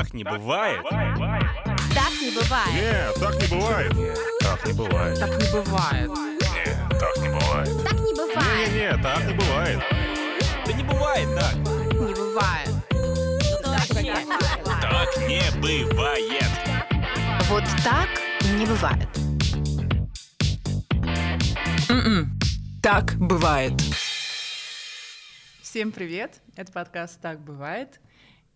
Так не бывает. Так не бывает. Нет, так не бывает. Так не бывает. Так не бывает. Так не бывает. Так не бывает. Не-не, так не бывает. Да не бывает так. Не бывает. Так не бывает. Вот так не бывает. М-м. Так бывает. Всем привет! Это подкаст «Так бывает»,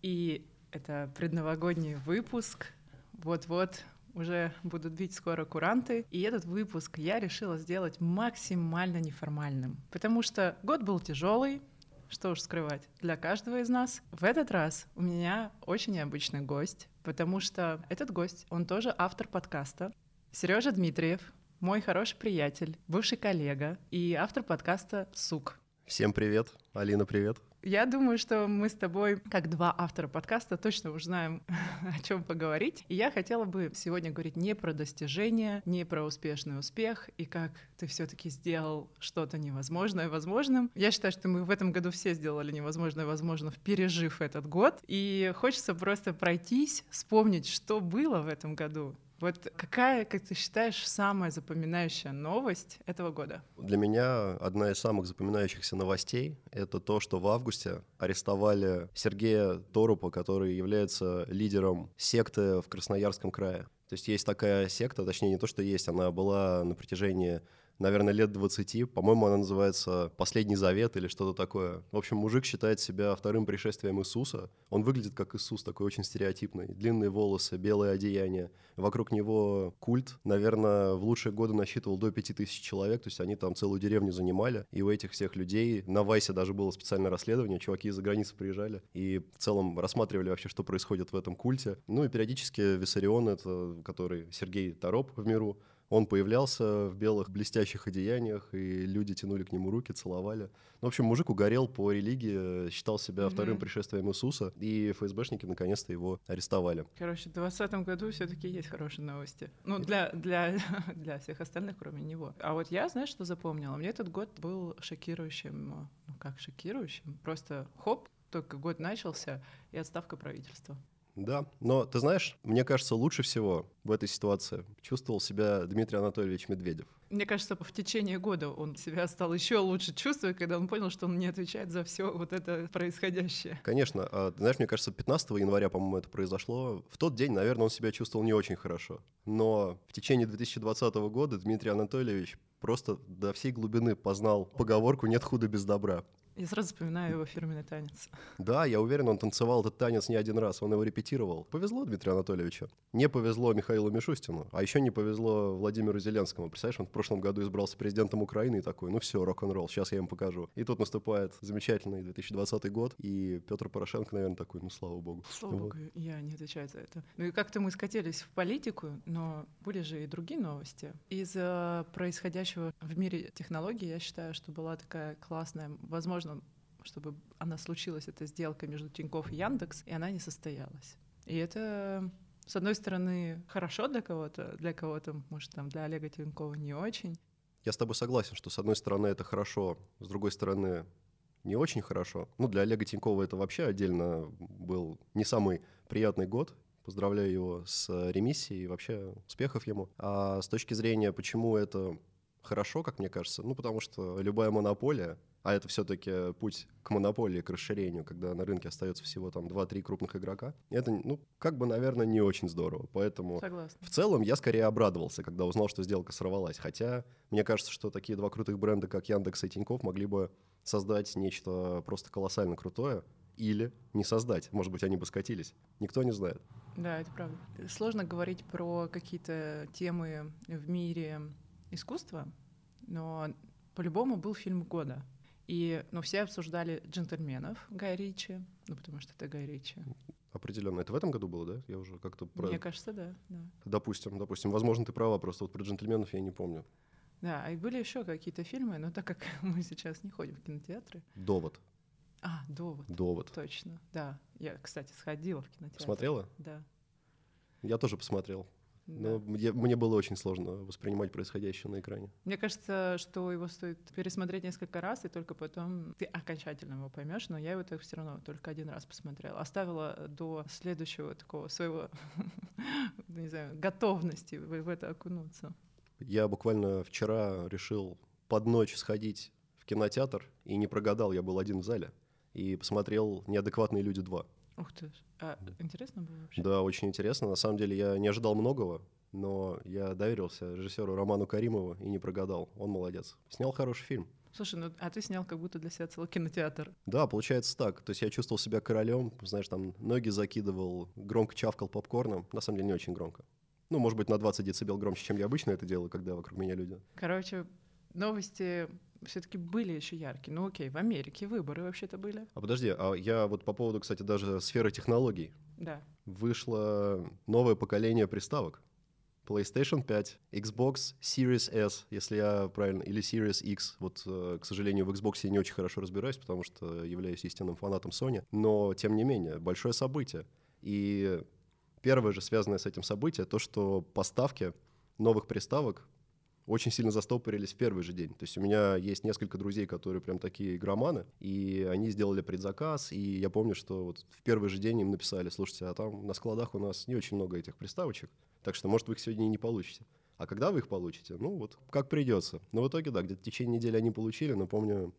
и это предновогодний выпуск. Вот-вот уже будут бить скоро куранты, и этот выпуск я решила сделать максимально неформальным, потому что год был тяжелый, что уж скрывать, для каждого из нас. В этот раз у меня очень необычный гость, потому что этот гость, он тоже автор подкаста, Сережа Дмитриев, мой хороший приятель, бывший коллега и автор подкаста «Сук». Всем привет. Алина, привет. Я думаю, что мы с тобой, как два автора подкаста, точно уже знаем, о чем поговорить. И я хотела бы сегодня говорить не про достижения, не про успешный успех и как ты все-таки сделал что-то невозможное возможным. Я считаю, что мы в этом году все сделали невозможное возможным, пережив этот год. И хочется просто пройтись, вспомнить, что было в этом году, вот какая, как ты считаешь, самая запоминающая новость этого года? Для меня одна из самых запоминающихся новостей — это то, что в августе арестовали Сергея Торупа, который является лидером секты в Красноярском крае. То есть есть такая секта, точнее не то, что есть, она была на протяжении наверное, лет 20. По-моему, она называется «Последний завет» или что-то такое. В общем, мужик считает себя вторым пришествием Иисуса. Он выглядит как Иисус, такой очень стереотипный. Длинные волосы, белое одеяние. Вокруг него культ. Наверное, в лучшие годы насчитывал до 5000 человек, то есть они там целую деревню занимали. И у этих всех людей, на Вайсе даже было специальное расследование, чуваки из-за границы приезжали и в целом рассматривали вообще, что происходит в этом культе. Ну и периодически Виссарион, это который Сергей Тороп в миру, он появлялся в белых блестящих одеяниях, и люди тянули к нему руки, целовали. Ну, в общем, мужик угорел по религии, считал себя mm-hmm. вторым пришествием Иисуса, и ФСБшники наконец-то его арестовали. Короче, в 2020 году все-таки есть хорошие новости. Ну, для, для, для всех остальных, кроме него. А вот я, знаешь, что запомнила? Мне этот год был шокирующим, ну как шокирующим, просто хоп, только год начался, и отставка правительства. Да, но ты знаешь, мне кажется, лучше всего в этой ситуации чувствовал себя Дмитрий Анатольевич Медведев. Мне кажется, в течение года он себя стал еще лучше чувствовать, когда он понял, что он не отвечает за все вот это происходящее. Конечно. А, знаешь, мне кажется, 15 января, по-моему, это произошло. В тот день, наверное, он себя чувствовал не очень хорошо. Но в течение 2020 года Дмитрий Анатольевич просто до всей глубины познал поговорку «нет худа без добра». Я сразу вспоминаю его фирменный танец. Да, я уверен, он танцевал этот танец не один раз, он его репетировал. Повезло Дмитрию Анатольевичу. Не повезло Михаилу Мишустину, а еще не повезло Владимиру Зеленскому. Представляешь, он в прошлом году избрался президентом Украины и такой, ну все, рок-н-ролл, сейчас я им покажу. И тут наступает замечательный 2020 год, и Петр Порошенко, наверное, такой, ну слава богу. Слава вот. богу, я не отвечаю за это. Ну и как-то мы скатились в политику, но были же и другие новости. Из-за происходящего в мире технологий, я считаю, что была такая классная возможность возможно, чтобы она случилась, эта сделка между Тинькофф и Яндекс, и она не состоялась. И это, с одной стороны, хорошо для кого-то, для кого-то, может, там, для Олега Тинькова не очень. Я с тобой согласен, что с одной стороны это хорошо, с другой стороны не очень хорошо. Ну, для Олега Тинькова это вообще отдельно был не самый приятный год. Поздравляю его с ремиссией и вообще успехов ему. А с точки зрения, почему это хорошо, как мне кажется, ну, потому что любая монополия а это все-таки путь к монополии, к расширению, когда на рынке остается всего там 2-3 крупных игрока. Это, ну, как бы, наверное, не очень здорово. Поэтому Согласна. в целом я скорее обрадовался, когда узнал, что сделка сорвалась. Хотя мне кажется, что такие два крутых бренда, как Яндекс и Тинькофф, могли бы создать нечто просто колоссально крутое, или не создать. Может быть, они бы скатились. Никто не знает. Да, это правда. Сложно говорить про какие-то темы в мире искусства, но по-любому был фильм года. И, ну, все обсуждали «Джентльменов» Гай Ричи, ну, потому что это Гай Ричи. Определенно. Это в этом году было, да? Я уже как-то... Про... Мне кажется, да, да. Допустим, допустим. Возможно, ты права, просто вот про «Джентльменов» я не помню. Да, и были еще какие-то фильмы, но так как мы сейчас не ходим в кинотеатры... «Довод». А, «Довод». «Довод». Точно, да. Я, кстати, сходила в кинотеатр. Смотрела? Да. Я тоже посмотрел. Но Да. мне, мне было очень сложно воспринимать происходящее на экране. Мне кажется, что его стоит пересмотреть несколько раз, и только потом ты окончательно его поймешь. Но я его так все равно только один раз посмотрела. Оставила до следующего такого своего, не знаю, готовности в, в это окунуться. Я буквально вчера решил под ночь сходить в кинотеатр и не прогадал, я был один в зале. И посмотрел «Неадекватные люди 2». Ух ты. А интересно было вообще? Да, очень интересно. На самом деле я не ожидал многого, но я доверился режиссеру Роману Каримову и не прогадал. Он молодец. Снял хороший фильм. Слушай, ну а ты снял как будто для себя целый кинотеатр. Да, получается так. То есть я чувствовал себя королем, знаешь, там ноги закидывал, громко чавкал попкорном. На самом деле не очень громко. Ну, может быть, на 20 децибел громче, чем я обычно это делаю, когда вокруг меня люди. Короче, новости все-таки были еще яркие. Ну окей, в Америке выборы вообще-то были. А подожди, а я вот по поводу, кстати, даже сферы технологий. Да. Вышло новое поколение приставок. PlayStation 5, Xbox Series S, если я правильно, или Series X. Вот, э, к сожалению, в Xbox я не очень хорошо разбираюсь, потому что являюсь истинным фанатом Sony. Но, тем не менее, большое событие. И первое же связанное с этим событие, то, что поставки новых приставок очень сильно застопорились в первый же день. То есть у меня есть несколько друзей, которые прям такие игроманы, и они сделали предзаказ, и я помню, что вот в первый же день им написали, слушайте, а там на складах у нас не очень много этих приставочек, так что, может, вы их сегодня и не получите. А когда вы их получите? Ну вот, как придется. Но в итоге, да, где-то в течение недели они получили, но помню,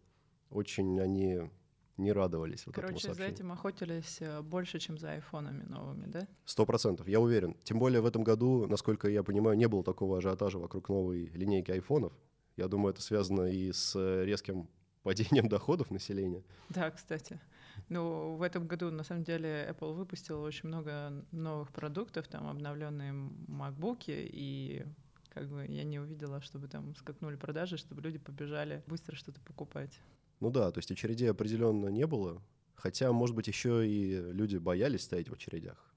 очень они не радовались вот этому Короче, за сообщению. этим охотились э, больше, чем за айфонами новыми, да? Сто процентов, я уверен. Тем более в этом году, насколько я понимаю, не было такого ажиотажа вокруг новой линейки айфонов. Я думаю, это связано и с э, резким падением доходов населения. Да, кстати. Ну, в этом году, на самом деле, Apple выпустила очень много новых продуктов, там обновленные MacBook, и как бы я не увидела, чтобы там скакнули продажи, чтобы люди побежали быстро что-то покупать. Ну да, то есть очередей определенно не было. Хотя, может быть, еще и люди боялись стоять в очередях.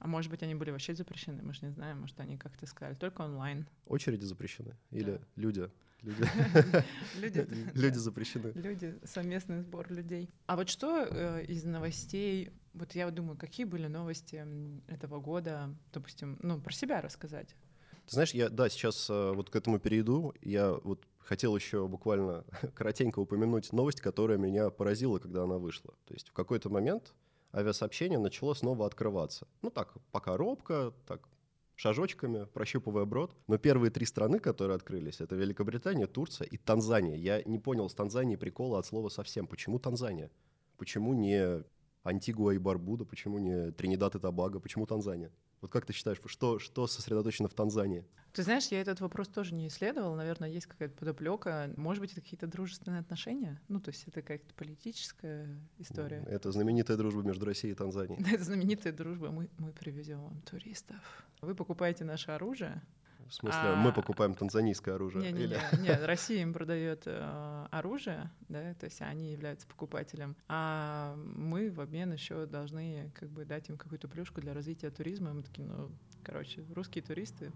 А может быть, они были вообще запрещены, мы же не знаем, может, они как-то сказали, только онлайн. Очереди запрещены. Или Да. люди. Люди, люди запрещены. Люди, совместный сбор людей. А вот что э, из новостей, вот я думаю, какие были новости этого года, допустим, ну, про себя рассказать. Ты знаешь, я, да, сейчас э, вот к этому перейду. Я вот хотел еще буквально коротенько упомянуть новость, которая меня поразила, когда она вышла. То есть в какой-то момент авиасообщение начало снова открываться. Ну так, пока робко, так шажочками, прощупывая брод. Но первые три страны, которые открылись, это Великобритания, Турция и Танзания. Я не понял с Танзанией прикола от слова совсем. Почему Танзания? Почему не Антигуа и Барбуда? Почему не Тринидад и Тобаго? Почему Танзания? Вот как ты считаешь, что, что сосредоточено в Танзании? Ты знаешь, я этот вопрос тоже не исследовала. Наверное, есть какая-то подоплека. Может быть, это какие-то дружественные отношения? Ну, то есть это какая-то политическая история. Это знаменитая дружба между Россией и Танзанией. Да, это знаменитая дружба. Мы, мы привезем вам туристов. Вы покупаете наше оружие. В смысле, А- мы покупаем танзанийское оружие. Не, не, или- не, не, Россия им продает э, оружие, да, то есть они являются покупателем, а мы в обмен еще должны как бы дать им какую-то плюшку для развития туризма. Мы такие, ну, короче, русские туристы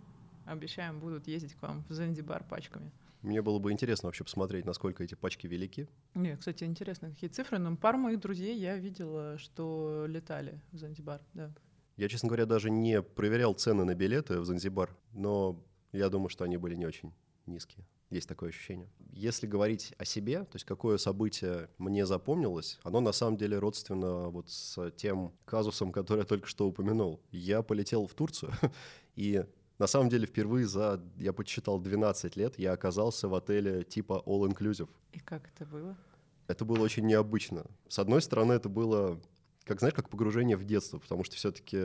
обещаем будут ездить к вам в Занзибар пачками. Мне было бы интересно вообще посмотреть, насколько эти пачки велики. Не, кстати, интересно, какие цифры. Но пару моих друзей я видела, что летали в Занзибар, да. Я, честно говоря, даже не проверял цены на билеты в Занзибар, но я думаю, что они были не очень низкие. Есть такое ощущение. Если говорить о себе, то есть какое событие мне запомнилось, оно на самом деле родственно вот с тем казусом, который я только что упомянул. Я полетел в Турцию, и на самом деле впервые за, я подсчитал, 12 лет я оказался в отеле типа All Inclusive. И как это было? Это было очень необычно. С одной стороны, это было как, знаешь, как погружение в детство, потому что все-таки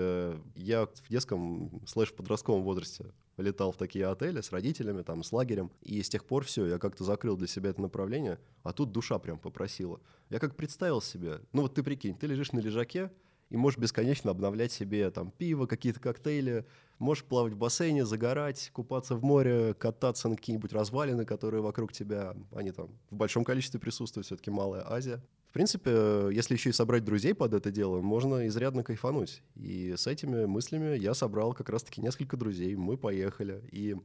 я в детском слэш подростковом возрасте летал в такие отели с родителями, там, с лагерем, и с тех пор все, я как-то закрыл для себя это направление, а тут душа прям попросила. Я как представил себе, ну вот ты прикинь, ты лежишь на лежаке, и можешь бесконечно обновлять себе там пиво, какие-то коктейли, можешь плавать в бассейне, загорать, купаться в море, кататься на какие-нибудь развалины, которые вокруг тебя, они там в большом количестве присутствуют, все-таки Малая Азия. В принципе, если еще и собрать друзей под это дело, можно изрядно кайфануть. И с этими мыслями я собрал как раз-таки несколько друзей, мы поехали. И,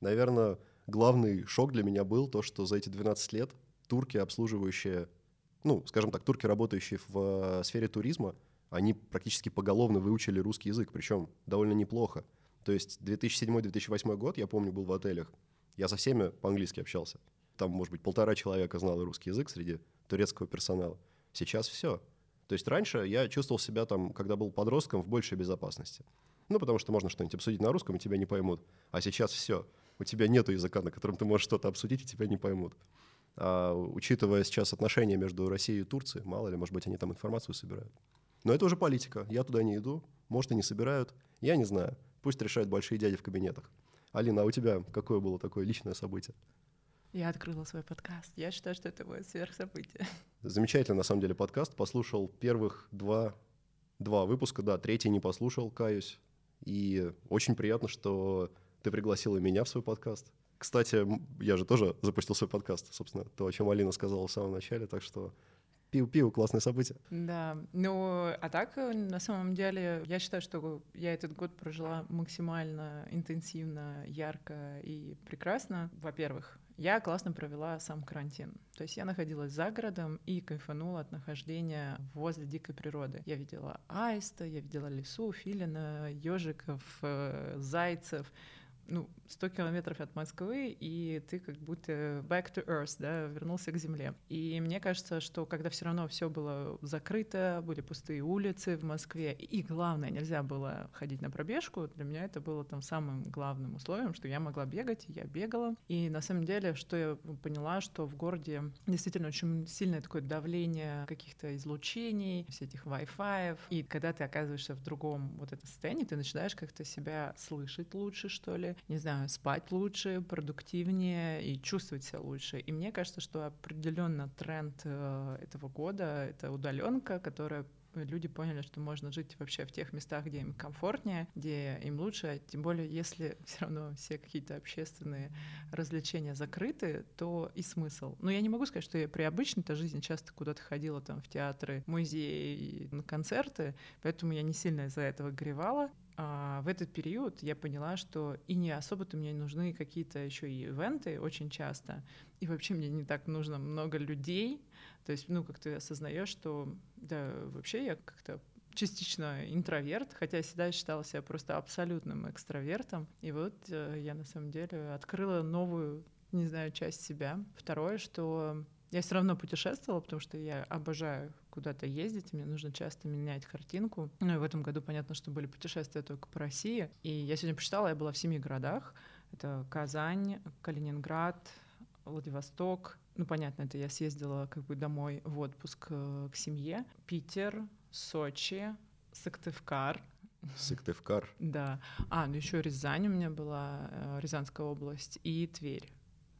наверное, главный шок для меня был то, что за эти 12 лет турки, обслуживающие, ну, скажем так, турки, работающие в э, сфере туризма, они практически поголовно выучили русский язык, причем довольно неплохо. То есть 2007-2008 год, я помню, был в отелях. Я со всеми по-английски общался. Там, может быть, полтора человека знало русский язык среди турецкого персонала. Сейчас все. То есть раньше я чувствовал себя там, когда был подростком, в большей безопасности. Ну, потому что можно что-нибудь обсудить на русском, и тебя не поймут. А сейчас все. У тебя нет языка, на котором ты можешь что-то обсудить, и тебя не поймут. А, учитывая сейчас отношения между Россией и Турцией, мало ли, может быть, они там информацию собирают. Но это уже политика. Я туда не иду, может, и не собирают. Я не знаю. Пусть решают большие дяди в кабинетах. Алина, а у тебя какое было такое личное событие? Я открыла свой подкаст. Я считаю, что это будет сверхсобытие. Замечательный, на самом деле, подкаст. Послушал первых два, два выпуска, да, третий не послушал, каюсь. И очень приятно, что ты пригласила меня в свой подкаст. Кстати, я же тоже запустил свой подкаст, собственно, то, о чем Алина сказала в самом начале, так что пиу-пиу, классное событие. Да, ну, а так, э, на самом деле, я считаю, что я этот год прожила максимально интенсивно, ярко и прекрасно. Во-первых, я классно провела сам карантин. То есть я находилась за городом и кайфанула от нахождения возле дикой природы. Я видела аиста, я видела лесу, филина, ежиков, э, зайцев ну, 100 километров от Москвы, и ты как будто back to earth, да, вернулся к земле. И мне кажется, что когда все равно все было закрыто, были пустые улицы в Москве, и главное, нельзя было ходить на пробежку, для меня это было там самым главным условием, что я могла бегать, я бегала. И на самом деле, что я поняла, что в городе действительно очень сильное такое давление каких-то излучений, всех этих Wi-Fi, и когда ты оказываешься в другом вот этом состоянии, ты начинаешь как-то себя слышать лучше, что ли, не знаю, спать лучше, продуктивнее и чувствовать себя лучше. И мне кажется, что определенно тренд э, этого года — это удаленка, которая люди поняли, что можно жить вообще в тех местах, где им комфортнее, где им лучше, тем более если все равно все какие-то общественные развлечения закрыты, то и смысл. Но я не могу сказать, что я при обычной-то жизни часто куда-то ходила там в театры, музеи, на концерты, поэтому я не сильно из-за этого горевала а, в этот период я поняла, что и не особо-то мне нужны какие-то еще и ивенты очень часто, и вообще мне не так нужно много людей, то есть, ну, как ты осознаешь, что, да, вообще я как-то частично интроверт, хотя всегда считала себя просто абсолютным экстравертом. И вот э, я на самом деле открыла новую, не знаю, часть себя. Второе, что я все равно путешествовала, потому что я обожаю куда-то ездить, мне нужно часто менять картинку. Ну и в этом году понятно, что были путешествия только по России. И я сегодня посчитала, я была в семи городах. Это Казань, Калининград, Владивосток. Ну, понятно, это я съездила как бы домой в отпуск э, к семье. Питер, Сочи, Сыктывкар, Сыктывкар. Да. А, ну еще Рязань у меня была, э, Рязанская область, и Тверь.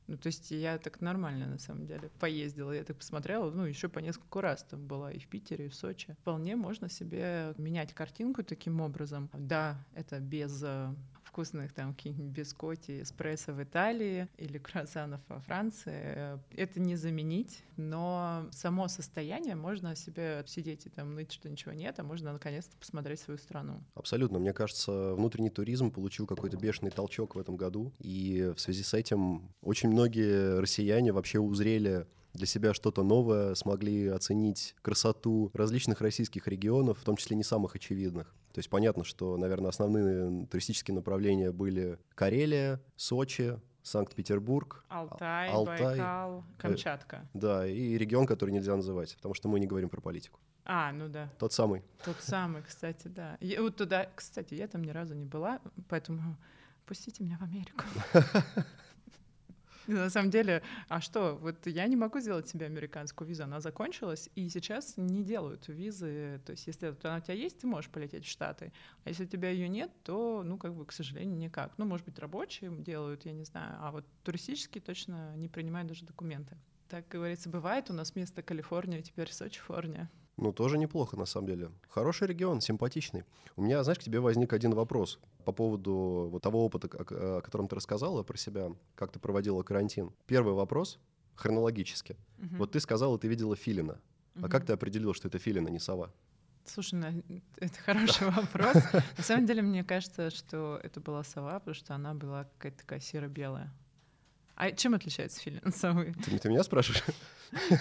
Ну, то есть я так нормально, на самом деле, поездила, я так посмотрела, ну, еще по несколько раз там была и в Питере, и в Сочи. Вполне можно себе менять картинку таким образом. Да, это без э, вкусных там каких-нибудь бискотти, эспрессо в Италии или круассанов во Франции. Э, это не заменить, но само состояние можно себе сидеть и там ныть, что ничего нет, а можно наконец-то посмотреть свою страну. Абсолютно. Мне кажется, внутренний туризм получил какой-то бешеный толчок в этом году, и в связи с этим очень многие россияне вообще узрели для себя что-то новое, смогли оценить красоту различных российских регионов, в том числе не самых очевидных. То есть понятно, что, наверное, основные туристические направления были Карелия, Сочи, Санкт-Петербург, Алтай, Алтай, Байкал, Камчатка. Э, да, и регион, который нельзя называть, потому что мы не говорим про политику. А, ну да. Тот самый. Тот самый, кстати, да. Я, вот туда, кстати, я там ни разу не была, поэтому пустите меня в Америку. На самом деле, а что, вот я не могу сделать себе американскую визу, она закончилась, и сейчас не делают визы, то есть если она у тебя есть, ты можешь полететь в Штаты, а если у тебя ее нет, то, ну, как бы, к сожалению, никак. Ну, может быть, рабочие делают, я не знаю, а вот туристические точно не принимают даже документы. Так говорится, бывает у нас место Калифорния, теперь Сочи-Форния. Ну, тоже неплохо, на самом деле. Хороший регион, симпатичный. У меня, знаешь, к тебе возник один вопрос по поводу вот того опыта, о котором ты рассказала про себя, как ты проводила карантин. Первый вопрос хронологически. Угу. Вот ты сказала, ты видела филина. Угу. А как ты определила, что это филин, а не сова? Слушай, это хороший вопрос. На самом деле, мне кажется, что это была сова, потому что она была какая-то такая серо-белая. А чем отличается филинсовый? Ты, ты меня спрашиваешь?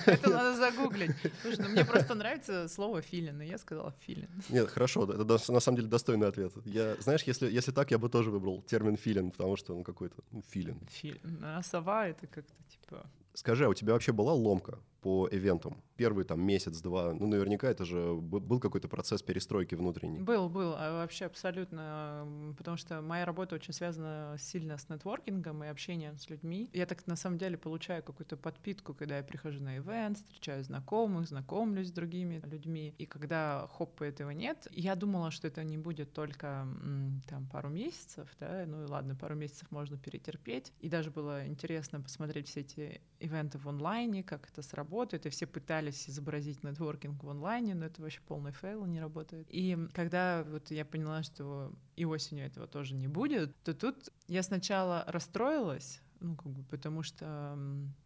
Это надо загуглить. Слушай, ну мне просто нравится слово филин, и я сказала филин. Нет, хорошо, это на самом деле достойный ответ. Я, знаешь, если, если так, я бы тоже выбрал термин филин, потому что он какой-то ну, филин. Филин. А сова — это как-то типа... Скажи, а у тебя вообще была ломка по ивентам? Первый там месяц-два, ну наверняка это же был какой-то процесс перестройки внутренней. Был, был, а вообще абсолютно, потому что моя работа очень связана сильно с нетворкингом и общением с людьми. Я так на самом деле получаю какую-то подпитку, когда я прихожу на ивент, встречаю знакомых, знакомлюсь с другими людьми, и когда хоп, этого нет, я думала, что это не будет только там пару месяцев, да, ну и ладно, пару месяцев можно перетерпеть, и даже было интересно посмотреть все эти ивенты в онлайне, как это сработает, и все пытались изобразить нетворкинг в онлайне, но это вообще полный фейл, не работает. И когда вот я поняла, что и осенью этого тоже не будет, то тут я сначала расстроилась, ну, как бы, потому что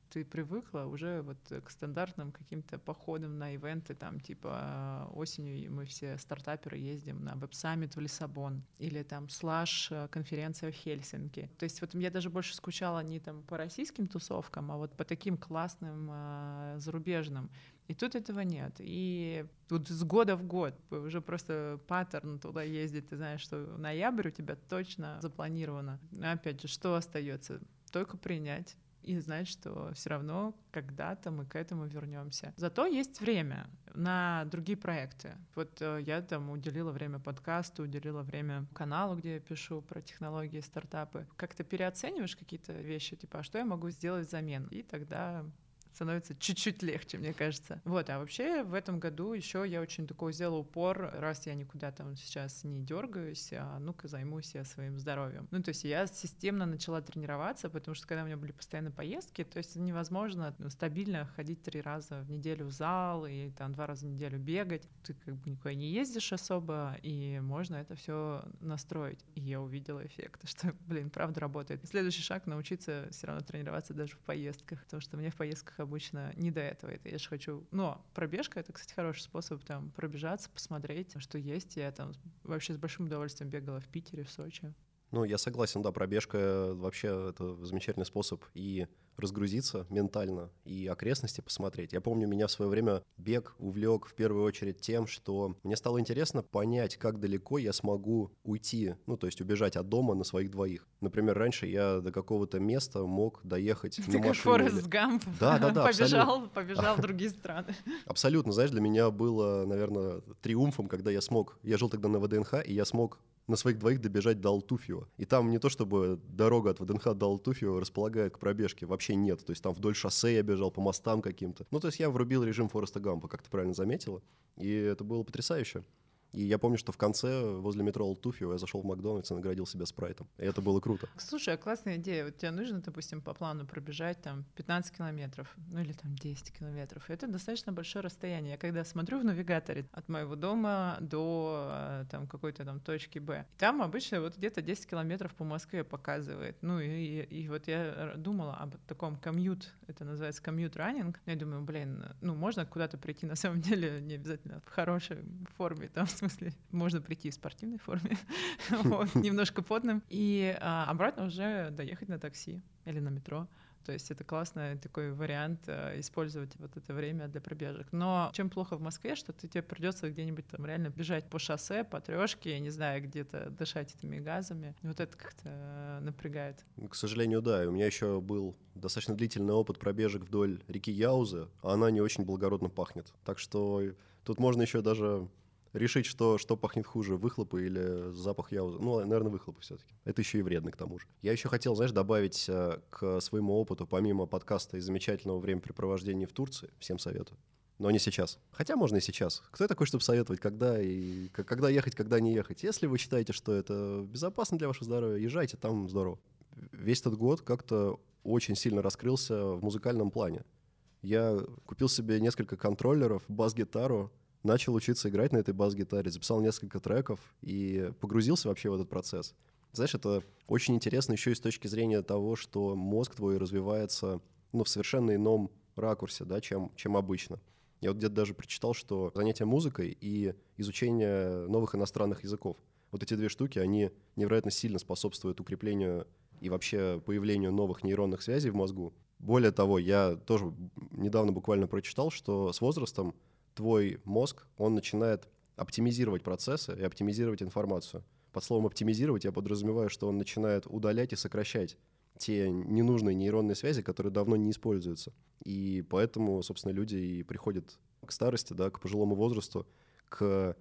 ты привыкла уже вот к стандартным каким-то походам на ивенты, там, типа осенью мы все стартаперы ездим на веб-саммит в Лиссабон, или там слаш э, конференция в Хельсинки. То есть вот я даже больше скучала не там по российским тусовкам, а вот по таким классным э, зарубежным. И тут этого нет. И тут с года в год уже просто паттерн туда ездить. Ты знаешь, что ноябрь у тебя точно запланировано. Но опять же, что остается? Только принять и знать, что все равно когда-то мы к этому вернемся. Зато есть время на другие проекты. Вот э, я там уделила время подкасту, уделила время каналу, где я пишу про технологии, стартапы. Как-то переоцениваешь какие-то вещи, типа, а что я могу сделать взамен? И тогда становится чуть-чуть легче, мне кажется. Вот, а вообще в этом году еще я очень такой сделала упор, раз я никуда там сейчас не дергаюсь, а ну-ка займусь я своим здоровьем. Ну, то есть я системно начала тренироваться, потому что когда у меня были постоянно поездки, то есть невозможно стабильно ходить три раза в неделю в зал и там два раза в неделю бегать. Ты как бы никуда не ездишь особо, и можно это все настроить. И я увидела эффект, что, блин, правда работает. Следующий шаг — научиться все равно тренироваться даже в поездках, потому что мне в поездках обычно не до этого. Это я же хочу... Но пробежка — это, кстати, хороший способ там пробежаться, посмотреть, что есть. Я там вообще с большим удовольствием бегала в Питере, в Сочи. Ну, я согласен, да, пробежка вообще это замечательный способ и разгрузиться ментально, и окрестности посмотреть. Я помню, меня в свое время бег увлек в первую очередь тем, что мне стало интересно понять, как далеко я смогу уйти, ну, то есть убежать от дома на своих двоих. Например, раньше я до какого-то места мог доехать Ты на как машине. Форест или- Гамп Да, да, да, побежал, побежал в другие страны. Абсолютно, знаешь, для меня было, наверное, триумфом, когда я смог, я жил тогда на ВДНХ, и я смог на своих двоих добежать до Алтуфьева. И там не то, чтобы дорога от ВДНХ до Алтуфьева располагает к пробежке, вообще нет. То есть там вдоль шоссе я бежал, по мостам каким-то. Ну, то есть я врубил режим Фореста Гампа, как ты правильно заметила, и это было потрясающе. И я помню, что в конце, возле метро Алтуфьева, я зашел в Макдональдс и наградил себя спрайтом. И это было круто. Слушай, а классная идея. Вот тебе нужно, допустим, по плану пробежать там 15 километров, ну или там 10 километров. Это достаточно большое расстояние. Я когда смотрю в навигаторе от моего дома до э, там какой-то там точки Б, там обычно вот где-то 10 километров по Москве показывает. Ну и, и, и вот я р- думала об таком комьют, это называется комьют раннинг. Я думаю, блин, ну можно куда-то прийти на самом деле не обязательно в хорошей форме, там смысле можно прийти в спортивной форме, вот, немножко потным, и а, обратно уже доехать на такси или на метро. То есть это классный такой вариант э, использовать вот это время для пробежек. Но чем плохо в Москве, что ты, тебе придется где-нибудь там реально бежать по шоссе, по трешке, я не знаю, где-то дышать этими газами. Вот это как-то э, напрягает. К сожалению, да. И у меня еще был достаточно длительный опыт пробежек вдоль реки Яузы, а она не очень благородно пахнет. Так что тут можно еще даже решить, что, что пахнет хуже, выхлопы или запах яузы. Ну, наверное, выхлопы все-таки. Это еще и вредно к тому же. Я еще хотел, знаешь, добавить э, к своему опыту, помимо подкаста и замечательного времяпрепровождения в Турции, всем советую. Но не сейчас. Хотя можно и сейчас. Кто я такой, чтобы советовать, когда и когда ехать, когда не ехать? Если вы считаете, что это безопасно для вашего здоровья, езжайте, там здорово. Весь этот год как-то очень сильно раскрылся в музыкальном плане. Я купил себе несколько контроллеров, бас-гитару, начал учиться играть на этой бас-гитаре, записал несколько треков и погрузился вообще в этот процесс. Знаешь, это очень интересно еще и с точки зрения того, что мозг твой развивается ну, в совершенно ином ракурсе, да, чем, чем обычно. Я вот где-то даже прочитал, что занятие музыкой и изучение новых иностранных языков, вот эти две штуки, они невероятно сильно способствуют укреплению и вообще появлению новых нейронных связей в мозгу. Более того, я тоже недавно буквально прочитал, что с возрастом твой мозг, он начинает оптимизировать процессы и оптимизировать информацию. Под словом оптимизировать я подразумеваю, что он начинает удалять и сокращать те ненужные нейронные связи, которые давно не используются. И поэтому, собственно, люди и приходят к старости, да, к пожилому возрасту, к,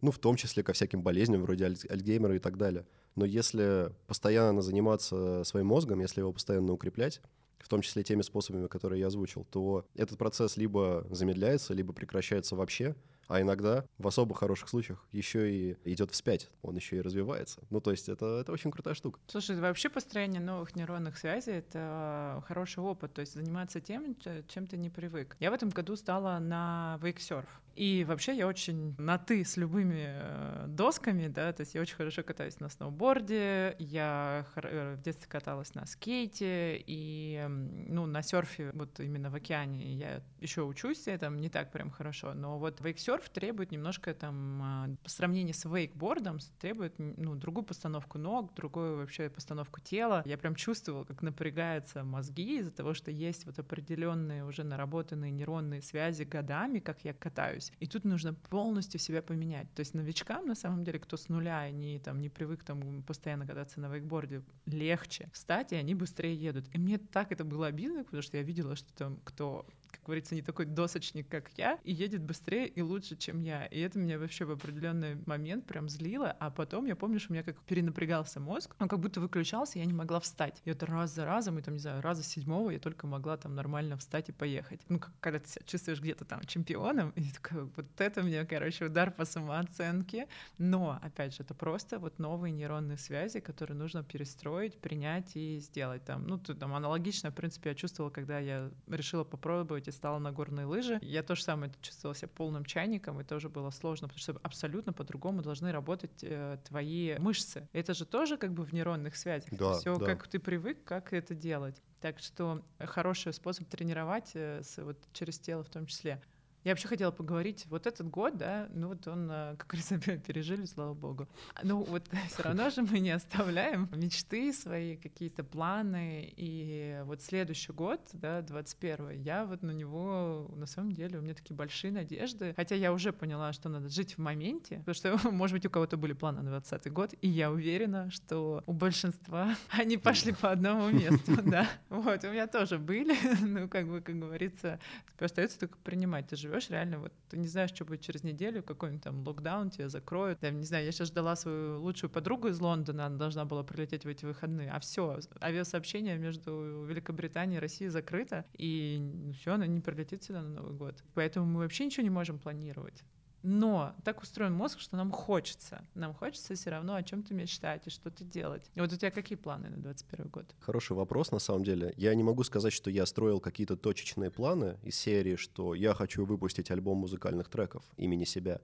ну, в том числе ко всяким болезням вроде аль- Альцгеймера и так далее. Но если постоянно заниматься своим мозгом, если его постоянно укреплять, в том числе теми способами, которые я озвучил, то этот процесс либо замедляется, либо прекращается вообще, а иногда в особо хороших случаях еще и идет вспять, он еще и развивается. Ну, то есть это, это очень крутая штука. Слушай, вообще построение новых нейронных связей — это хороший опыт, то есть заниматься тем, чем ты не привык. Я в этом году стала на вейксерф. И вообще я очень на «ты» с любыми э, досками, да, то есть я очень хорошо катаюсь на сноуборде, я э, в детстве каталась на скейте, и, ну, на серфе, вот именно в океане я еще учусь, я там не так прям хорошо, но вот вейксерф требует немножко там, а, по сравнению с вейкбордом, требует, ну, другую постановку ног, другую вообще постановку тела. Я прям чувствовала, как напрягаются мозги из-за того, что есть вот определенные уже наработанные нейронные связи годами, как я катаюсь, катаюсь. И тут нужно полностью себя поменять. То есть новичкам, на самом деле, кто с нуля, они там не привык там постоянно кататься на вейкборде, легче встать, и они быстрее едут. И мне так это было обидно, потому что я видела, что там кто как говорится, не такой досочник, как я, и едет быстрее и лучше, чем я. И это меня вообще в определенный момент прям злило, а потом я помню, что у меня как перенапрягался мозг, он как будто выключался, я не могла встать. И это раз за разом, и там, не знаю, раза седьмого я только могла там нормально встать и поехать. Ну, как, когда ты себя чувствуешь где-то там чемпионом, и такой, вот это мне, короче, удар по самооценке. Но, опять же, это просто вот новые нейронные связи, которые нужно перестроить, принять и сделать там. Ну, тут там аналогично, в принципе, я чувствовала, когда я решила попробовать попробовать и стала на горные лыжи. Я тоже самое чувствовала себя полным чайником, и тоже было сложно, потому что абсолютно по-другому должны работать э, твои мышцы. Это же тоже как бы в нейронных связях. Да, Все да. как ты привык, как это делать. Так что хороший способ тренировать э, с, вот, через тело в том числе. Я вообще хотела поговорить, вот этот год, да, ну вот он, э, как говорится, пережили, слава богу. Ну вот все равно же мы не оставляем мечты свои, какие-то планы, и вот следующий год, да, 21 я вот на него, на самом деле, у меня такие большие надежды, хотя я уже поняла, что надо жить в моменте, потому что, может быть, у кого-то были планы на 20 год, и я уверена, что у большинства они пошли по одному месту, да. Вот, у меня тоже были, ну, как бы, как говорится, остается только принимать, ты же живешь реально, вот ты не знаешь, что будет через неделю, какой-нибудь там локдаун тебя закроют. Я не знаю, я сейчас ждала свою лучшую подругу из Лондона, она должна была прилететь в эти выходные, а все, авиасообщение между Великобританией и Россией закрыто, и все, она не прилетит сюда на Новый год. Поэтому мы вообще ничего не можем планировать. Но так устроен мозг, что нам хочется. Нам хочется все равно о чем-то мечтать и что-то делать. И вот у тебя какие планы на 21 год? Хороший вопрос, на самом деле. Я не могу сказать, что я строил какие-то точечные планы из серии, что я хочу выпустить альбом музыкальных треков имени себя.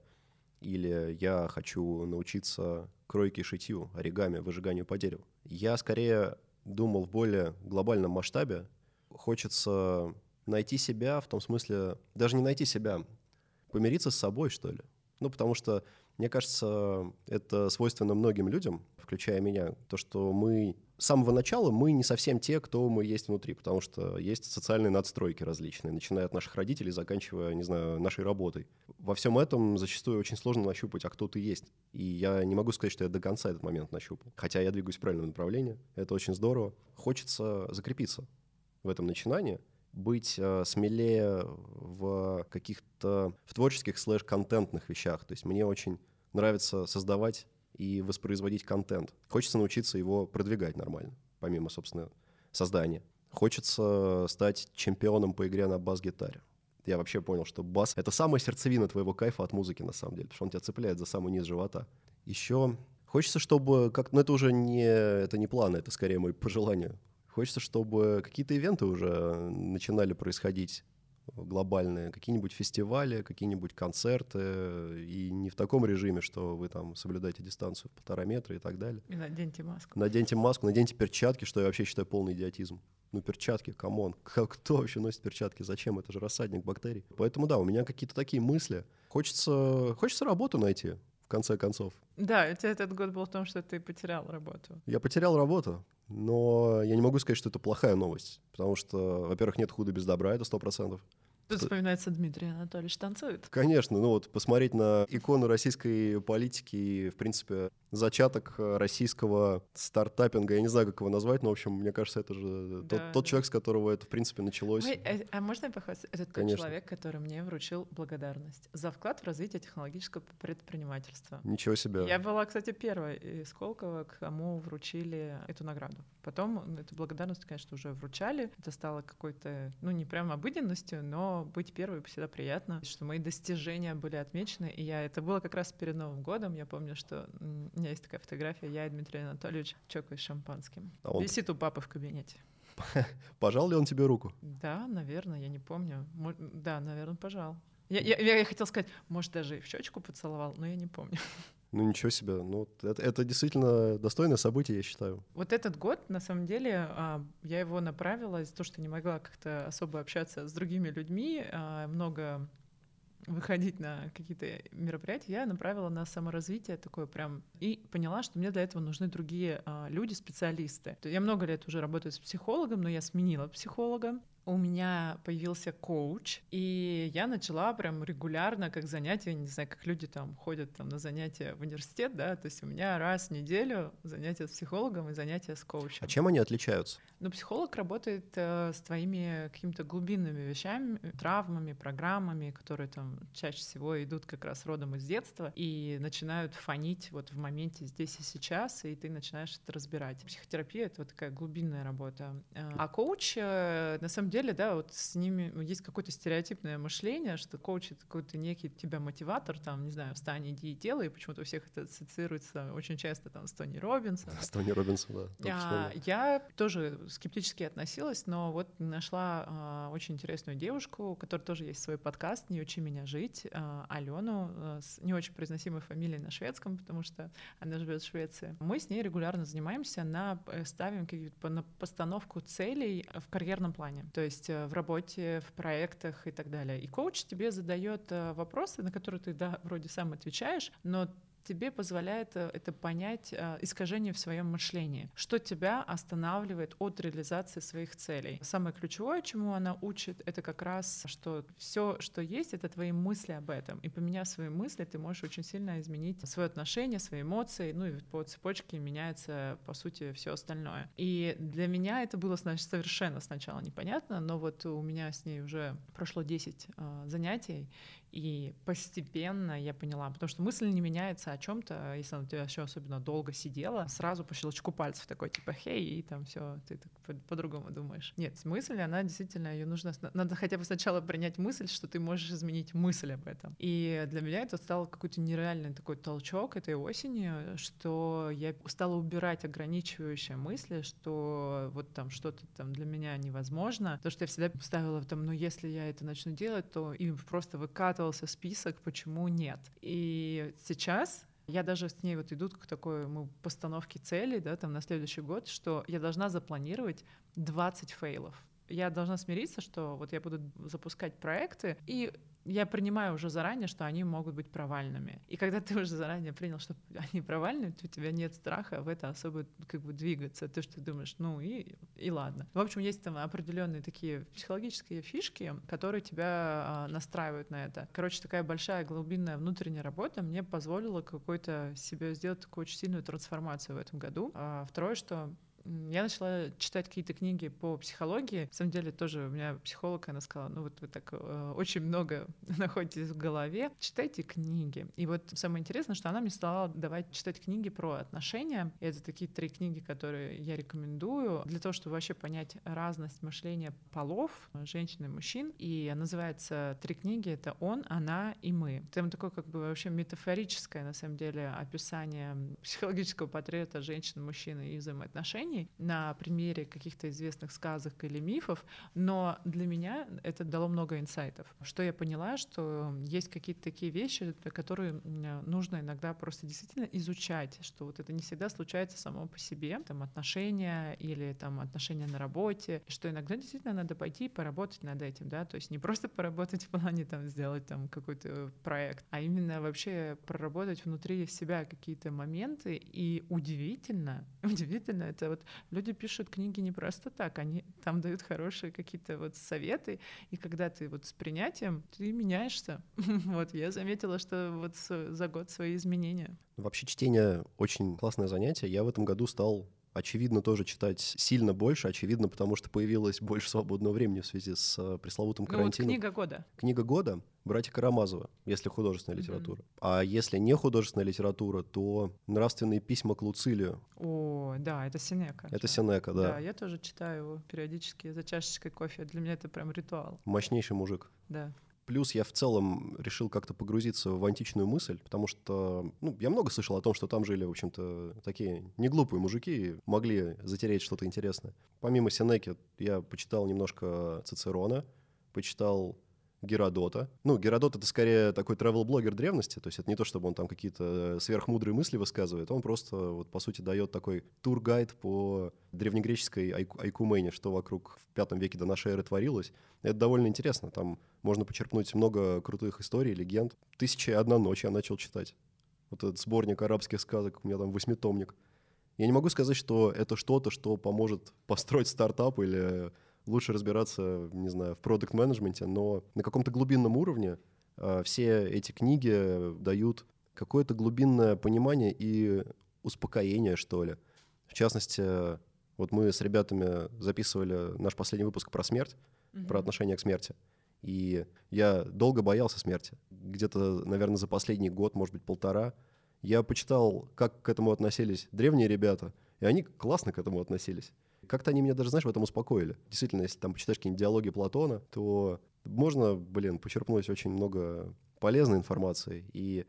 Или я хочу научиться кройке и шитью, оригами, выжиганию по дереву. Я скорее думал в более глобальном масштабе. Хочется найти себя в том смысле, даже не найти себя, помириться с собой, что ли. Ну, потому что, мне кажется, это свойственно многим людям, включая меня, то, что мы с самого начала мы не совсем те, кто мы есть внутри, потому что есть социальные надстройки различные, начиная от наших родителей, заканчивая, не знаю, нашей работой. Во всем этом зачастую очень сложно нащупать, а кто ты есть. И я не могу сказать, что я до конца этот момент нащупал. Хотя я двигаюсь в правильном направлении, это очень здорово. Хочется закрепиться в этом начинании, быть э, смелее в каких-то в творческих слэш-контентных вещах. То есть мне очень нравится создавать и воспроизводить контент. Хочется научиться его продвигать нормально, помимо, собственно, создания. Хочется стать чемпионом по игре на бас-гитаре. Я вообще понял, что бас — это самая сердцевина твоего кайфа от музыки, на самом деле, потому что он тебя цепляет за самый низ живота. Еще хочется, чтобы... Как... Ну, это уже не, это не планы, это скорее мой пожелание. Хочется, чтобы какие-то ивенты уже начинали происходить глобальные, какие-нибудь фестивали, какие-нибудь концерты, и не в таком режиме, что вы там соблюдаете дистанцию полтора метра и так далее. И наденьте маску. Наденьте маску, наденьте перчатки, что я вообще считаю полный идиотизм. Ну, перчатки, come on. Кто вообще носит перчатки? Зачем? Это же рассадник бактерий. Поэтому, да, у меня какие-то такие мысли. Хочется, хочется работу найти, в конце концов. Да, у тебя этот год был в том, что ты потерял работу. Я потерял работу. Но я не могу сказать, что это плохая новость, потому что, во-первых, нет худа без добра, это сто процентов. Тут вспоминается Дмитрий Анатольевич танцует. Конечно, ну вот посмотреть на икону российской политики и, в принципе, зачаток э, российского стартапинга, я не знаю, как его назвать, но, в общем, мне кажется, это же Да, тот, тот человек, с которого это, в принципе, началось. Ой, э, а можно я похвастаюсь? Это тот Конечно. человек, который мне вручил благодарность за вклад в развитие технологического предпринимательства. Ничего себе. Я была, кстати, первой из Сколково, кому вручили эту награду. Потом эту благодарность, конечно, уже вручали. Это стало какой-то, ну, не прям обыденностью, но быть первой всегда приятно, что мои достижения были отмечены. И я, это было как раз перед Новым годом. Я помню, что у меня есть такая фотография, я и Дмитрий Анатольевич чокаюсь шампанским. А он- Висит у папы в кабинете. Пожал ли он тебе руку? Да, наверное, я не помню. Да, наверное, пожал. Я, я, я хотел сказать, может, даже и в щечку поцеловал, но я не помню. Ну ничего себе. Ну, это, это действительно достойное событие, я считаю. Вот этот год, на самом деле, а, я его направила из-за того, что не могла как-то особо общаться с другими людьми, а, много выходить на какие-то мероприятия, я направила на саморазвитие такое прям и поняла, что мне для этого нужны другие а, люди, специалисты. Я много лет уже работаю с психологом, но я сменила психолога. У меня появился коуч, и я начала прям регулярно, как занятия, не знаю, как люди там ходят там на занятия в университет, да, то есть у меня раз в неделю занятия с психологом и занятия с коучем. А чем они отличаются? Но психолог работает э, с твоими какими-то глубинными вещами, травмами, программами, которые там чаще всего идут как раз родом из детства и начинают фонить вот в моменте здесь и сейчас, и ты начинаешь это разбирать. Психотерапия — это вот такая глубинная работа. Э, А коуч, э, на самом деле, да, вот с ними есть какое-то стереотипное мышление, что коуч — это какой-то некий тебя мотиватор, там, не знаю, встань, иди и делай, и почему-то у всех это ассоциируется очень часто там с Тони Робинсом, С Тони Робинсом, да. я, я тоже скептически относилась, но вот нашла а, очень интересную девушку, у которой тоже есть свой подкаст «Не учи меня жить», а, Алену, а, с не очень произносимой фамилией на шведском, потому что она живет в Швеции. Мы с ней регулярно занимаемся, на, э, ставим какие-то на постановку целей в карьерном плане, то есть э, в работе, в проектах и так далее. И коуч тебе задает э, вопросы, на которые ты, да, вроде сам отвечаешь, но тебе позволяет э, это понять э, искажение в своем мышлении, что тебя останавливает от реализации своих целей. Самое ключевое, чему она учит, это как раз, что все, что есть, это твои мысли об этом. И поменяв свои мысли, ты можешь очень сильно изменить свое отношение, свои эмоции, ну и по цепочке меняется, по сути, все остальное. И для меня это было значит, совершенно сначала непонятно, но вот у меня с ней уже прошло 10 э, занятий, и постепенно я поняла, потому что мысль не меняется о чем-то, если она у тебя еще особенно долго сидела, сразу по щелчку пальцев такой типа хей, и там все, ты так по- по-другому думаешь. Нет, мысль, она действительно, ее нужно, надо хотя бы сначала принять мысль, что ты можешь изменить мысль об этом. И для меня это стал какой-то нереальный такой толчок этой осени, что я стала убирать ограничивающие мысли, что вот там что-то там для меня невозможно, потому что я всегда ставила там, ну если я это начну делать, то и просто выкатывался список, почему нет. И сейчас я даже с ней вот иду к такой мы постановке цели, да, там на следующий год, что я должна запланировать 20 фейлов. Я должна смириться, что вот я буду запускать проекты, и я принимаю уже заранее, что они могут быть провальными. И когда ты уже заранее принял, что они провальные, то у тебя нет страха в это особо как бы двигаться. Ты что думаешь, ну и, и ладно. В общем, есть там определенные такие психологические фишки, которые тебя а, настраивают на это. Короче, такая большая глубинная внутренняя работа мне позволила какой-то себе сделать такую очень сильную трансформацию в этом году. А второе, что я начала читать какие-то книги по психологии. На самом деле тоже у меня психолог, она сказала, ну вот вы так э, очень много находитесь в голове, читайте книги. И вот самое интересное, что она мне стала давать читать книги про отношения. И это такие три книги, которые я рекомендую для того, чтобы вообще понять разность мышления полов, женщин и мужчин. И называется три книги, это «Он», «Она» и «Мы». Там такое как бы вообще метафорическое, на самом деле, описание психологического портрета женщин, мужчин и взаимоотношений на примере каких-то известных сказок или мифов, но для меня это дало много инсайтов. Что я поняла, что есть какие-то такие вещи, которые нужно иногда просто действительно изучать, что вот это не всегда случается само по себе, там отношения или там отношения на работе, что иногда действительно надо пойти и поработать над этим, да, то есть не просто поработать в плане там сделать там какой-то проект, а именно вообще проработать внутри себя какие-то моменты, и удивительно, удивительно, это вот люди пишут книги не просто так, они там дают хорошие какие-то вот советы, и когда ты вот с принятием, ты меняешься. Вот я заметила, что вот за год свои изменения. Вообще чтение очень классное занятие. Я в этом году стал очевидно, тоже читать сильно больше, очевидно, потому что появилось больше свободного времени в связи с э, пресловутым Ну вот карантином. книга года. Книга года «Братья Карамазовы», если художественная Мгм. литература. А если не художественная литература, то «Нравственные письма к Луцилию». О, да, это Синека. Это же. Сенека, да. Да, я тоже читаю его периодически за чашечкой кофе. Для меня это прям ритуал. Мощнейший мужик. Да. Плюс я в целом решил как-то погрузиться в античную мысль, потому что, ну, я много слышал о том, что там жили, в общем-то, такие неглупые мужики, и могли затереть что-то интересное. Помимо Сенеки я почитал немножко Цицерона, почитал Геродота. Ну, Геродот — это скорее такой travel-блогер древности, то есть это не то, чтобы он там какие-то сверхмудрые мысли высказывает, он просто, вот, по сути, дает такой тур-гайд по древнегреческой айку- айкумене, что вокруг в пятом веке до нашей эры творилось. Это довольно интересно, там можно почерпнуть много крутых историй, легенд. «Тысяча и одна ночь» я начал читать. Вот этот сборник арабских сказок, у меня там восьмитомник. Я не могу сказать, что это что-то, что поможет построить стартап или лучше разбираться, не знаю, в продукт-менеджменте, но на каком-то глубинном уровне э, все эти книги дают какое-то глубинное понимание и успокоение, что ли. В частности, вот мы с ребятами записывали наш последний выпуск про смерть, про отношение к смерти. И я долго боялся смерти. Где-то, наверное, за последний год, может быть, полтора, я почитал, как к этому относились древние ребята, и они классно к этому относились. Как-то они меня даже, знаешь, в этом успокоили. Действительно, если там почитаешь какие-нибудь диалоги Платона, то можно, блин, почерпнуть очень много полезной информации и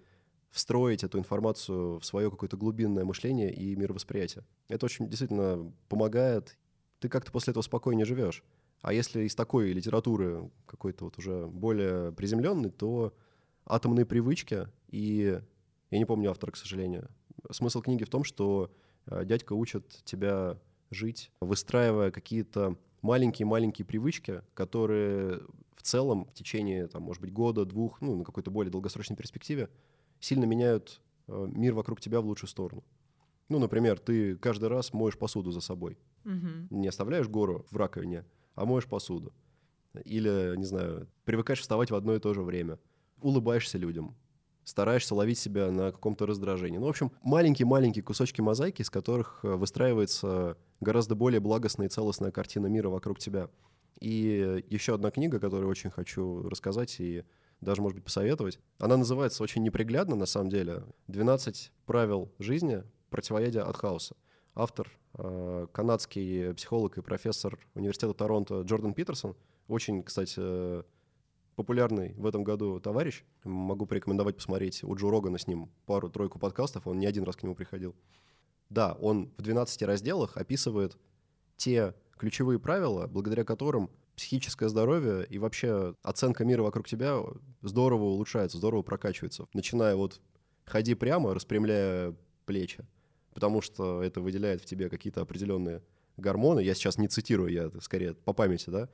встроить эту информацию в свое какое-то глубинное мышление и мировосприятие. Это очень действительно помогает. Ты как-то после этого спокойнее живешь. А если из такой литературы какой-то вот уже более приземленный, то атомные привычки и я не помню автора, к сожалению. Смысл книги в том, что э, дядька учит тебя жить, выстраивая какие-то маленькие-маленькие привычки, которые в целом в течение, там, может быть, года, двух, ну, на какой-то более долгосрочной перспективе сильно меняют э, мир вокруг тебя в лучшую сторону. Ну, например, ты каждый раз моешь посуду за собой. Мгм. Не оставляешь гору в раковине, а моешь посуду. Или, не знаю, привыкаешь вставать в одно и то же время. Улыбаешься людям. Стараешься ловить себя на каком-то раздражении. Ну, в общем, маленькие-маленькие кусочки мозаики, из которых э, выстраивается гораздо более благостная и целостная картина мира вокруг тебя. И еще одна книга, которую очень хочу рассказать и даже, может быть, посоветовать. Она называется очень неприглядно, на самом деле. «12 правил жизни. Противоядие от хаоса». Автор э, канадский психолог и профессор университета Торонто Джордан Питерсон. Очень, кстати, э, популярный в этом году товарищ. Могу порекомендовать посмотреть у Джо Рогана с ним пару-тройку подкастов. Он не один раз к нему приходил. Да, он в 12 разделах описывает те ключевые правила, благодаря которым психическое здоровье и вообще оценка мира вокруг тебя здорово улучшается, здорово прокачивается. Начиная вот ходи прямо, распрямляя плечи, потому что это выделяет в тебе какие-то определенные гормоны, я сейчас не цитирую, я скорее по памяти, да,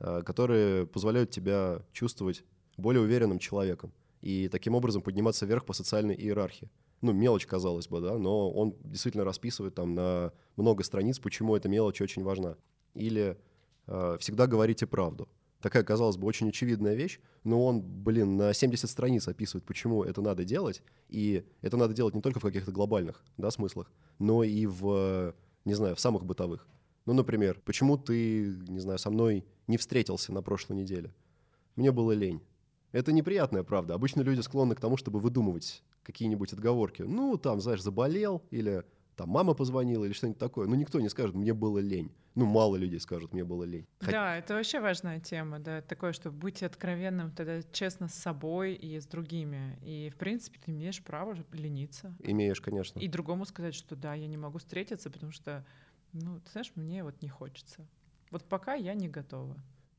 а, которые позволяют тебя чувствовать более уверенным человеком и таким образом подниматься вверх по социальной иерархии. Ну, мелочь, казалось бы, да, но он действительно расписывает там на много страниц, почему эта мелочь очень важна. Или э, всегда говорите правду. Такая, казалось бы, очень очевидная вещь, но он, блин, на 70 страниц описывает, почему это надо делать, и это надо делать не только в каких-то глобальных да, смыслах, но и в, не знаю, в самых бытовых. Ну, например, почему ты, не знаю, со мной не встретился на прошлой неделе? Мне было лень. Это неприятная правда. Обычно люди склонны к тому, чтобы выдумывать какие-нибудь отговорки. Ну, там, знаешь, заболел, или там мама позвонила, или что-нибудь такое. Ну, никто не скажет, мне было лень. Ну, мало людей скажут, мне было лень. Хотя- Да, это вообще важная тема, да, такое, что быть откровенным тогда честно с собой и с другими. И, в принципе, ты имеешь право лениться. Имеешь, конечно. И другому сказать, что да, я не могу встретиться, потому что, ну, ты знаешь, мне вот не хочется. Вот пока я не готова.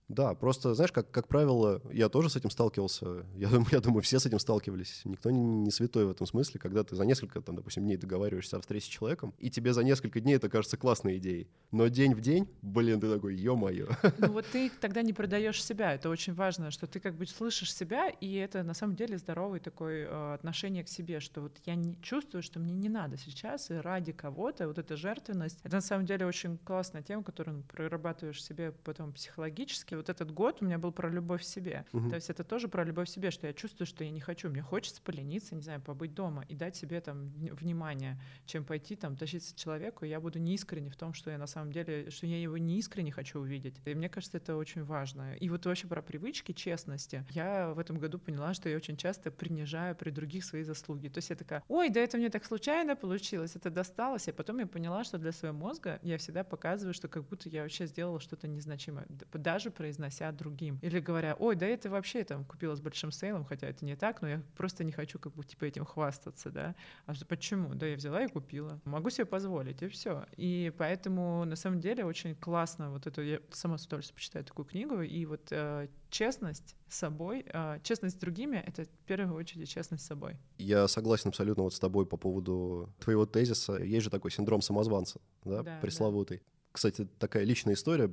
Да, просто, знаешь, как, как правило, я тоже с этим сталкивался. Я, я думаю, все с этим сталкивались. Никто не, не святой в этом смысле, когда ты за несколько, там, допустим, дней договариваешься о встрече с человеком, и тебе за несколько дней это кажется классной идеей. Но день в день, блин, ты такой, ё-моё. Ну вот ты тогда не продаешь себя, это очень важно, что ты как бы слышишь себя, и это на самом деле здоровый такой э, отношение к себе, что вот я не чувствую, что мне не надо сейчас, и ради кого-то вот эта жертвенность, это на самом деле очень классная тема, которую прорабатываешь себе потом психологически. Вот этот год у меня был про любовь к себе, Мгм. то есть это тоже про любовь к себе, что я чувствую, что я не хочу, мне хочется полениться, не знаю, побыть дома и дать себе там вни- внимание, чем пойти там тащиться к человеку, и я буду неискренне в том, что я на самом деле, что я его не искренне хочу увидеть. И мне кажется, это очень важно. И вот вообще про привычки, честности. Я в этом году поняла, что я очень часто принижаю при других свои заслуги. То есть я такая, ой, да это мне так случайно получилось, это досталось. И потом я поняла, что для своего мозга я всегда показываю, что как будто я вообще сделала что-то незначимое, даже произнося другим. Или говоря, ой, да это вообще там купила с большим сейлом, хотя это не так, но я просто не хочу как бы типа этим хвастаться, да. А почему? Да я взяла и купила. Могу себе позволить, и все. И поэтому на самом деле очень классно вот это, я сама с удовольствием почитаю такую книгу, и вот э, честность с собой, э, честность с другими — это в первую очередь честность с собой. Я согласен абсолютно вот с тобой по поводу твоего тезиса. Есть же такой синдром самозванца, да, Да, пресловутый. Кстати, такая личная история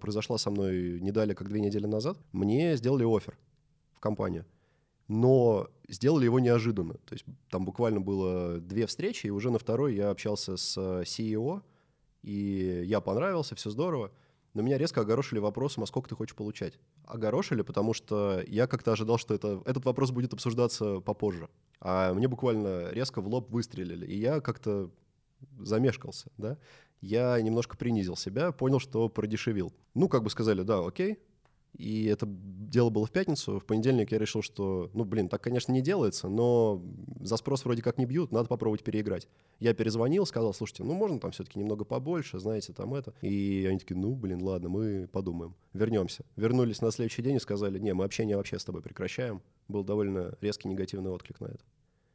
произошла со мной не далее, как две недели назад. Мне сделали офер в компанию, но сделали его неожиданно. То есть там буквально было две встречи, и уже на второй я общался с э, CEO, и я понравился, все здорово. Но меня резко огорошили вопросом, а сколько ты хочешь получать? Огорошили, потому что я как-то ожидал, что это, этот вопрос будет обсуждаться попозже. А мне буквально резко в лоб выстрелили, и я как-то замешкался, да. Я немножко принизил себя, понял, что продешевил. Ну, как бы сказали, да, окей. И это дело было в пятницу. В понедельник я решил, что, ну, блин, так, конечно, не делается, но за спрос вроде как не бьют, надо попробовать переиграть. Я перезвонил, сказал, слушайте, ну, можно там все-таки немного побольше, знаете, там это. И они такие, ну, блин, ладно, мы подумаем, вернемся. Вернулись на следующий день и сказали, не, мы общение вообще с тобой прекращаем. Был довольно резкий негативный отклик на это.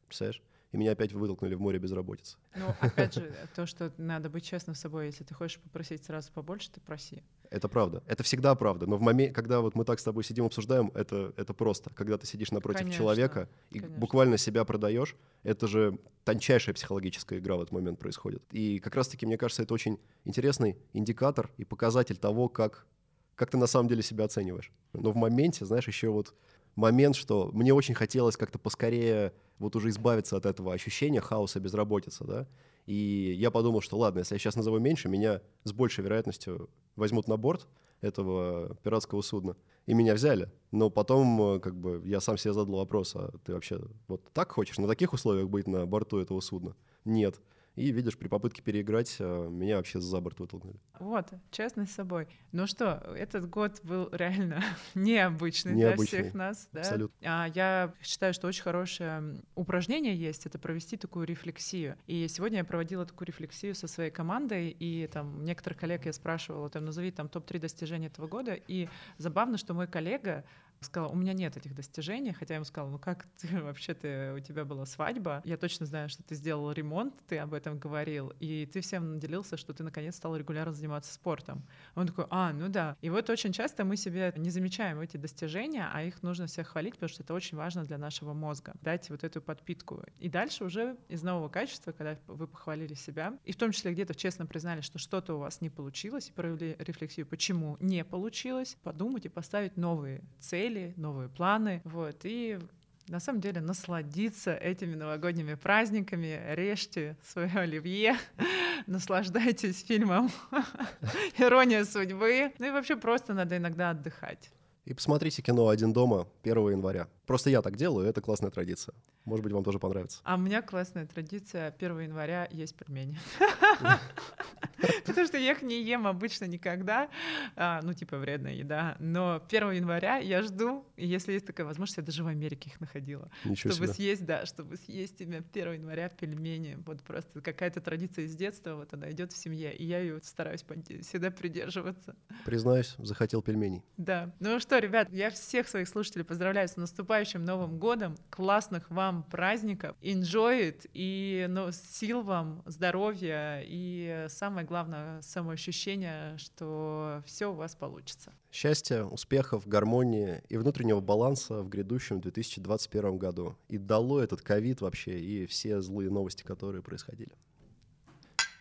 Представляешь? И меня опять вытолкнули в море безработицы. Ну, опять же, то, что надо быть честным с собой, если ты хочешь попросить сразу побольше, ты проси. Это правда. Это всегда правда. Но в моменте, когда вот мы так с тобой сидим, обсуждаем, это, это просто. Когда ты сидишь напротив Конечно, человека и конечно. буквально себя продаешь, это же тончайшая психологическая игра в этот момент происходит. И как раз-таки, мне кажется, это очень интересный индикатор и показатель того, как, как ты на самом деле себя оцениваешь. Но в моменте, знаешь, еще вот момент, что мне очень хотелось как-то поскорее вот уже избавиться от этого ощущения хаоса, безработицы, да, и я подумал, что ладно, если я сейчас назову меньше, меня с большей вероятностью возьмут на борт этого пиратского судна. И меня взяли. Но потом, э, как бы, я сам себе задал вопрос, а ты вообще вот так хочешь, на таких условиях быть на борту этого судна? Нет. И, видишь, при попытке переиграть, э, меня вообще за борт вытолкнули. Вот, честность с собой. Ну что, этот год был реально необычный, Необычный, для всех нас. Да? абсолютно. А я считаю, что очень хорошее упражнение есть, это провести такую рефлексию. И сегодня я проводила такую рефлексию со своей командой, и там некоторых коллег я спрашивала, там, назови там топ-3 достижения этого года, и забавно, что мой коллега сказала, у меня нет этих достижений, хотя я ему сказала, ну как ты вообще ты, у тебя была свадьба, я точно знаю, что ты сделал ремонт, ты об этом говорил, и ты всем делился, что ты наконец стал регулярно заниматься спортом. Он такой, а, ну да. И вот очень часто мы себе не замечаем эти достижения, а их нужно всех хвалить, потому что это очень важно для нашего мозга, дать вот эту подпитку. И дальше уже из нового качества, когда вы похвалили себя, и в том числе где-то честно признали, что что-то у вас не получилось, и провели рефлексию, почему не получилось, подумать и поставить новые цели, новые планы, вот, и на самом деле насладиться этими новогодними праздниками, режьте свое оливье, наслаждайтесь фильмом «Ирония судьбы», ну и вообще просто надо иногда отдыхать. И посмотрите кино «Один дома» 1 января. Просто я так делаю, это классная традиция. Может быть, вам тоже понравится. А у меня классная традиция 1 января есть пельмени. Потому что я их не ем обычно никогда, а, ну типа вредная еда, но 1 января я жду, и если есть такая возможность, я даже в Америке их находила, чтобы съесть, да, чтобы съесть именно 1 января пельмени, вот просто какая-то традиция из детства, вот она идет в семье, и я ее стараюсь всегда придерживаться. Признаюсь, захотел пельменей. Да. Ну что что, ребят, я всех своих слушателей поздравляю с наступающим Новым годом. Классных вам праздников. Enjoy it. И ну, сил вам, здоровья. И самое главное, самоощущение, что все у вас получится. Счастья, успехов, гармонии и внутреннего баланса в грядущем 2021 году. И дало этот ковид вообще и все злые новости, которые происходили.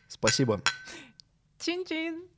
Спасибо. Чин-чин!